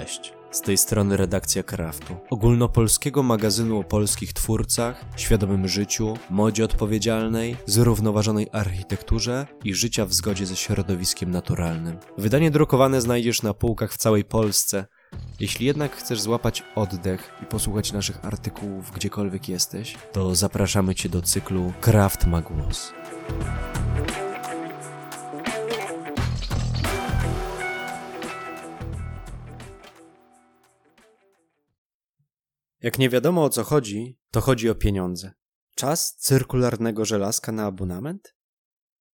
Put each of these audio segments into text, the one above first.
Cześć, z tej strony redakcja Kraftu, ogólnopolskiego magazynu o polskich twórcach, świadomym życiu, modzie odpowiedzialnej, zrównoważonej architekturze i życia w zgodzie ze środowiskiem naturalnym. Wydanie drukowane znajdziesz na półkach w całej Polsce. Jeśli jednak chcesz złapać oddech i posłuchać naszych artykułów gdziekolwiek jesteś, to zapraszamy Cię do cyklu Kraft ma głos. Jak nie wiadomo o co chodzi, to chodzi o pieniądze. Czas cyrkularnego żelazka na abonament?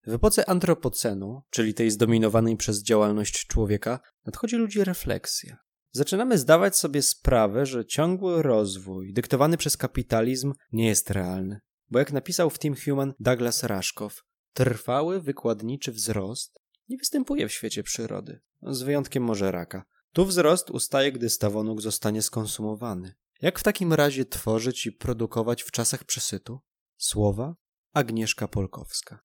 W epoce antropocenu, czyli tej zdominowanej przez działalność człowieka, nadchodzi ludzi refleksja. Zaczynamy zdawać sobie sprawę, że ciągły rozwój dyktowany przez kapitalizm nie jest realny. Bo jak napisał w Team Human Douglas Raszkow, trwały wykładniczy wzrost nie występuje w świecie przyrody, z wyjątkiem może raka. Tu wzrost ustaje, gdy stawonóg zostanie skonsumowany. Jak w takim razie tworzyć i produkować w czasach przesytu? Słowa Agnieszka Polkowska.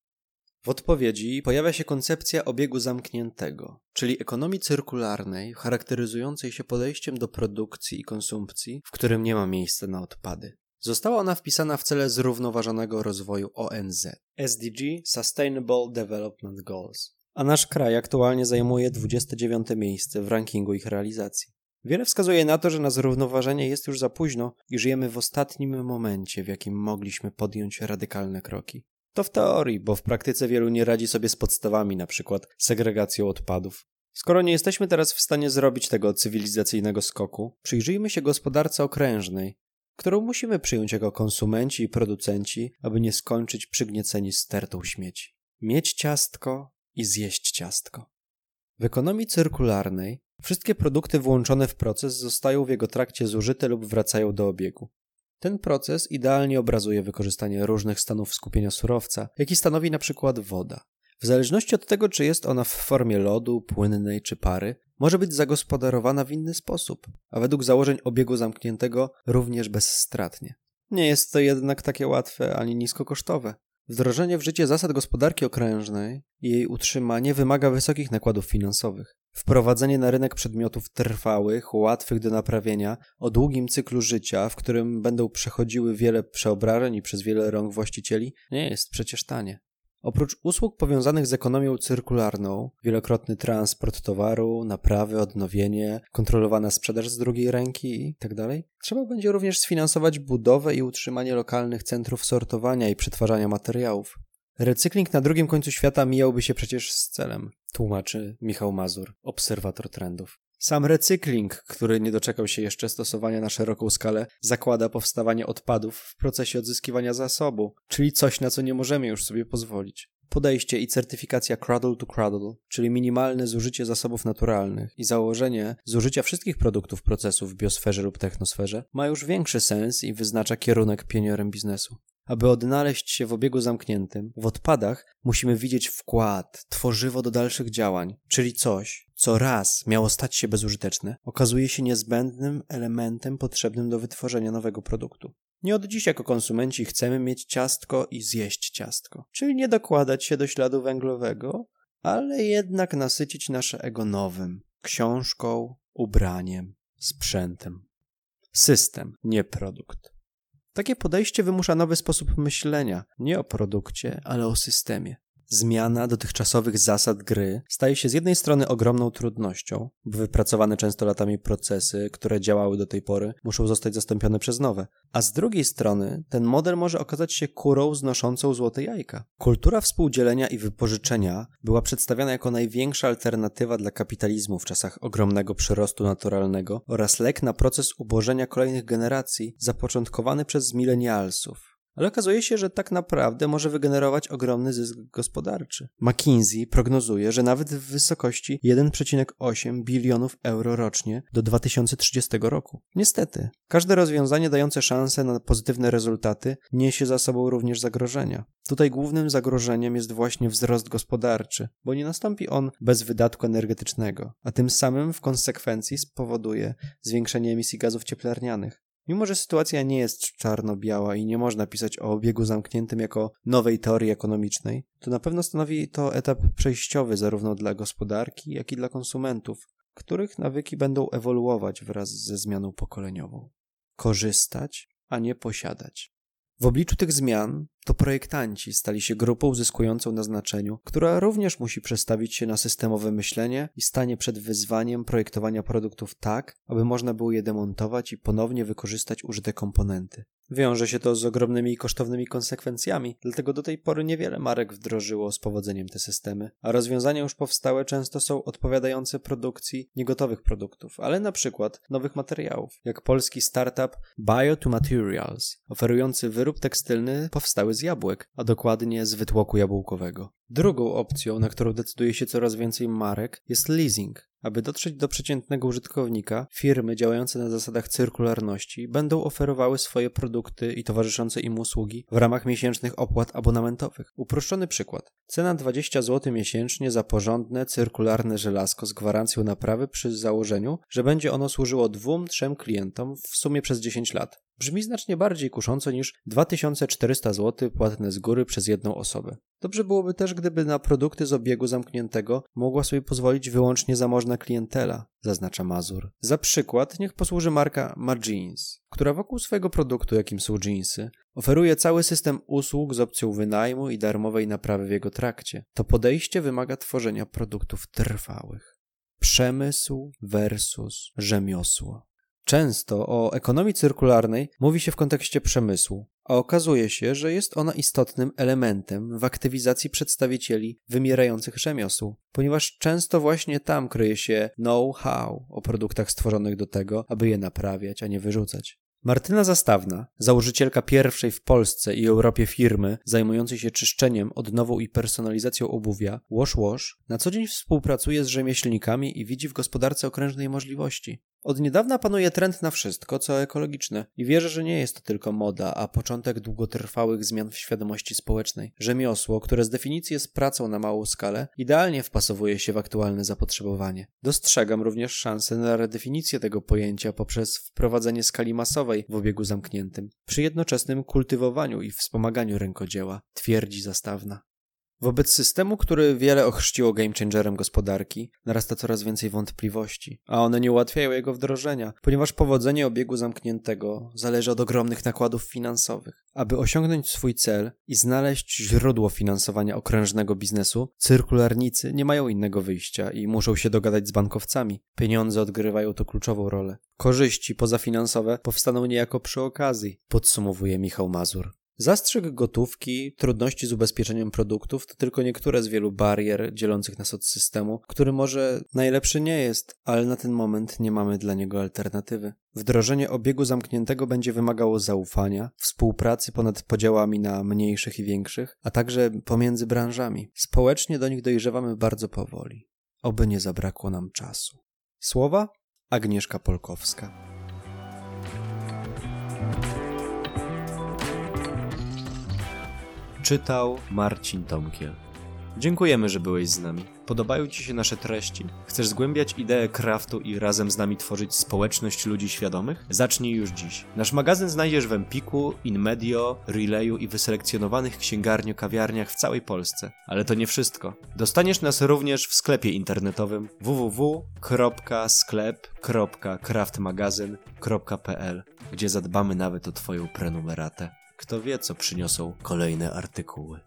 W odpowiedzi pojawia się koncepcja obiegu zamkniętego, czyli ekonomii cyrkularnej charakteryzującej się podejściem do produkcji i konsumpcji, w którym nie ma miejsca na odpady. Została ona wpisana w cele zrównoważonego rozwoju ONZ SDG Sustainable Development Goals, a nasz kraj aktualnie zajmuje 29 miejsce w rankingu ich realizacji. Wiele wskazuje na to, że na zrównoważenie jest już za późno i żyjemy w ostatnim momencie, w jakim mogliśmy podjąć radykalne kroki. To w teorii, bo w praktyce wielu nie radzi sobie z podstawami, na przykład segregacją odpadów. Skoro nie jesteśmy teraz w stanie zrobić tego cywilizacyjnego skoku, przyjrzyjmy się gospodarce okrężnej, którą musimy przyjąć jako konsumenci i producenci, aby nie skończyć przygnieceni stertą śmieci. Mieć ciastko i zjeść ciastko. W ekonomii cyrkularnej Wszystkie produkty włączone w proces zostają w jego trakcie zużyte lub wracają do obiegu. Ten proces idealnie obrazuje wykorzystanie różnych stanów skupienia surowca, jaki stanowi na przykład woda. W zależności od tego, czy jest ona w formie lodu, płynnej czy pary, może być zagospodarowana w inny sposób, a według założeń obiegu zamkniętego również bezstratnie. Nie jest to jednak takie łatwe ani niskokosztowe. Wdrożenie w życie zasad gospodarki okrężnej i jej utrzymanie wymaga wysokich nakładów finansowych. Wprowadzenie na rynek przedmiotów trwałych, łatwych do naprawienia, o długim cyklu życia, w którym będą przechodziły wiele przeobrażeń i przez wiele rąk właścicieli, nie jest przecież tanie. Oprócz usług powiązanych z ekonomią cyrkularną, wielokrotny transport towaru, naprawy, odnowienie, kontrolowana sprzedaż z drugiej ręki itd., tak trzeba będzie również sfinansować budowę i utrzymanie lokalnych centrów sortowania i przetwarzania materiałów. Recykling na drugim końcu świata mijałby się przecież z celem, tłumaczy Michał Mazur, obserwator trendów. Sam recykling, który nie doczekał się jeszcze stosowania na szeroką skalę, zakłada powstawanie odpadów w procesie odzyskiwania zasobu, czyli coś, na co nie możemy już sobie pozwolić. Podejście i certyfikacja cradle to cradle, czyli minimalne zużycie zasobów naturalnych i założenie zużycia wszystkich produktów procesu w biosferze lub technosferze, ma już większy sens i wyznacza kierunek pionierem biznesu. Aby odnaleźć się w obiegu zamkniętym, w odpadach musimy widzieć wkład, tworzywo do dalszych działań, czyli coś, co raz miało stać się bezużyteczne, okazuje się niezbędnym elementem potrzebnym do wytworzenia nowego produktu. Nie od dziś jako konsumenci chcemy mieć ciastko i zjeść ciastko, czyli nie dokładać się do śladu węglowego, ale jednak nasycić nasze ego nowym książką, ubraniem, sprzętem. System, nie produkt. Takie podejście wymusza nowy sposób myślenia, nie o produkcie, ale o systemie. Zmiana dotychczasowych zasad gry staje się z jednej strony ogromną trudnością, bo wypracowane często latami procesy, które działały do tej pory, muszą zostać zastąpione przez nowe, a z drugiej strony ten model może okazać się kurą znoszącą złote jajka. Kultura współdzielenia i wypożyczenia była przedstawiana jako największa alternatywa dla kapitalizmu w czasach ogromnego przyrostu naturalnego oraz lek na proces ubożenia kolejnych generacji zapoczątkowany przez milenialsów ale okazuje się, że tak naprawdę może wygenerować ogromny zysk gospodarczy. McKinsey prognozuje, że nawet w wysokości 1,8 bilionów euro rocznie do 2030 roku. Niestety, każde rozwiązanie dające szansę na pozytywne rezultaty niesie za sobą również zagrożenia. Tutaj głównym zagrożeniem jest właśnie wzrost gospodarczy, bo nie nastąpi on bez wydatku energetycznego, a tym samym w konsekwencji spowoduje zwiększenie emisji gazów cieplarnianych. Mimo, że sytuacja nie jest czarno-biała i nie można pisać o obiegu zamkniętym jako nowej teorii ekonomicznej, to na pewno stanowi to etap przejściowy zarówno dla gospodarki, jak i dla konsumentów. których nawyki będą ewoluować wraz ze zmianą pokoleniową. Korzystać, a nie posiadać. W obliczu tych zmian to projektanci stali się grupą zyskującą na znaczeniu, która również musi przestawić się na systemowe myślenie i stanie przed wyzwaniem projektowania produktów tak, aby można było je demontować i ponownie wykorzystać użyte komponenty. Wiąże się to z ogromnymi i kosztownymi konsekwencjami, dlatego do tej pory niewiele marek wdrożyło z powodzeniem te systemy, a rozwiązania już powstałe często są odpowiadające produkcji niegotowych produktów, ale na przykład nowych materiałów, jak polski startup Bio2 Materials, oferujący wyrób tekstylny powstały z jabłek, a dokładnie z wytłoku jabłkowego. Drugą opcją, na którą decyduje się coraz więcej marek, jest leasing. Aby dotrzeć do przeciętnego użytkownika, firmy działające na zasadach cyrkularności będą oferowały swoje produkty i towarzyszące im usługi w ramach miesięcznych opłat abonamentowych. Uproszczony przykład. Cena 20 zł miesięcznie za porządne, cyrkularne żelazko z gwarancją naprawy przy założeniu, że będzie ono służyło dwóm, trzem klientom w sumie przez 10 lat. Brzmi znacznie bardziej kusząco niż 2400 zł płatne z góry przez jedną osobę. Dobrze byłoby też, gdyby na produkty z obiegu zamkniętego mogła sobie pozwolić wyłącznie zamożna klientela, zaznacza Mazur. Za przykład niech posłuży marka Margins, która wokół swojego produktu, jakim są jeansy, oferuje cały system usług z opcją wynajmu i darmowej naprawy w jego trakcie. To podejście wymaga tworzenia produktów trwałych. Przemysł versus rzemiosło. Często o ekonomii cyrkularnej mówi się w kontekście przemysłu, a okazuje się, że jest ona istotnym elementem w aktywizacji przedstawicieli wymierających rzemiosł, ponieważ często właśnie tam kryje się know-how o produktach stworzonych do tego, aby je naprawiać, a nie wyrzucać. Martyna Zastawna, założycielka pierwszej w Polsce i Europie firmy zajmującej się czyszczeniem, odnową i personalizacją obuwia, Wash Wash, na co dzień współpracuje z rzemieślnikami i widzi w gospodarce okrężnej możliwości. Od niedawna panuje trend na wszystko, co ekologiczne i wierzę, że nie jest to tylko moda, a początek długotrwałych zmian w świadomości społecznej. Rzemiosło, które z definicji jest pracą na małą skalę, idealnie wpasowuje się w aktualne zapotrzebowanie. Dostrzegam również szansę na redefinicję tego pojęcia poprzez wprowadzenie skali masowej w obiegu zamkniętym, przy jednoczesnym kultywowaniu i wspomaganiu rękodzieła, twierdzi zastawna. Wobec systemu, który wiele ochrzciło game changerem gospodarki, narasta coraz więcej wątpliwości, a one nie ułatwiają jego wdrożenia, ponieważ powodzenie obiegu zamkniętego zależy od ogromnych nakładów finansowych. Aby osiągnąć swój cel i znaleźć źródło finansowania okrężnego biznesu, cyrkularnicy nie mają innego wyjścia i muszą się dogadać z bankowcami. Pieniądze odgrywają tu kluczową rolę. Korzyści pozafinansowe powstaną niejako przy okazji, podsumowuje Michał Mazur. Zastrzyk gotówki, trudności z ubezpieczeniem produktów to tylko niektóre z wielu barier dzielących nas od systemu, który może najlepszy nie jest, ale na ten moment nie mamy dla niego alternatywy. Wdrożenie obiegu zamkniętego będzie wymagało zaufania, współpracy ponad podziałami na mniejszych i większych, a także pomiędzy branżami. Społecznie do nich dojrzewamy bardzo powoli. Oby nie zabrakło nam czasu. Słowa Agnieszka Polkowska. Czytał Marcin Tomkiel. Dziękujemy, że byłeś z nami. Podobają Ci się nasze treści? Chcesz zgłębiać ideę craftu i razem z nami tworzyć społeczność ludzi świadomych? Zacznij już dziś. Nasz magazyn znajdziesz w Empiku, InMedio, Relayu i wyselekcjonowanych księgarnio-kawiarniach w całej Polsce. Ale to nie wszystko. Dostaniesz nas również w sklepie internetowym www.sklep.craftmagazyn.pl, gdzie zadbamy nawet o Twoją prenumeratę. Kto wie, co przyniosą kolejne artykuły.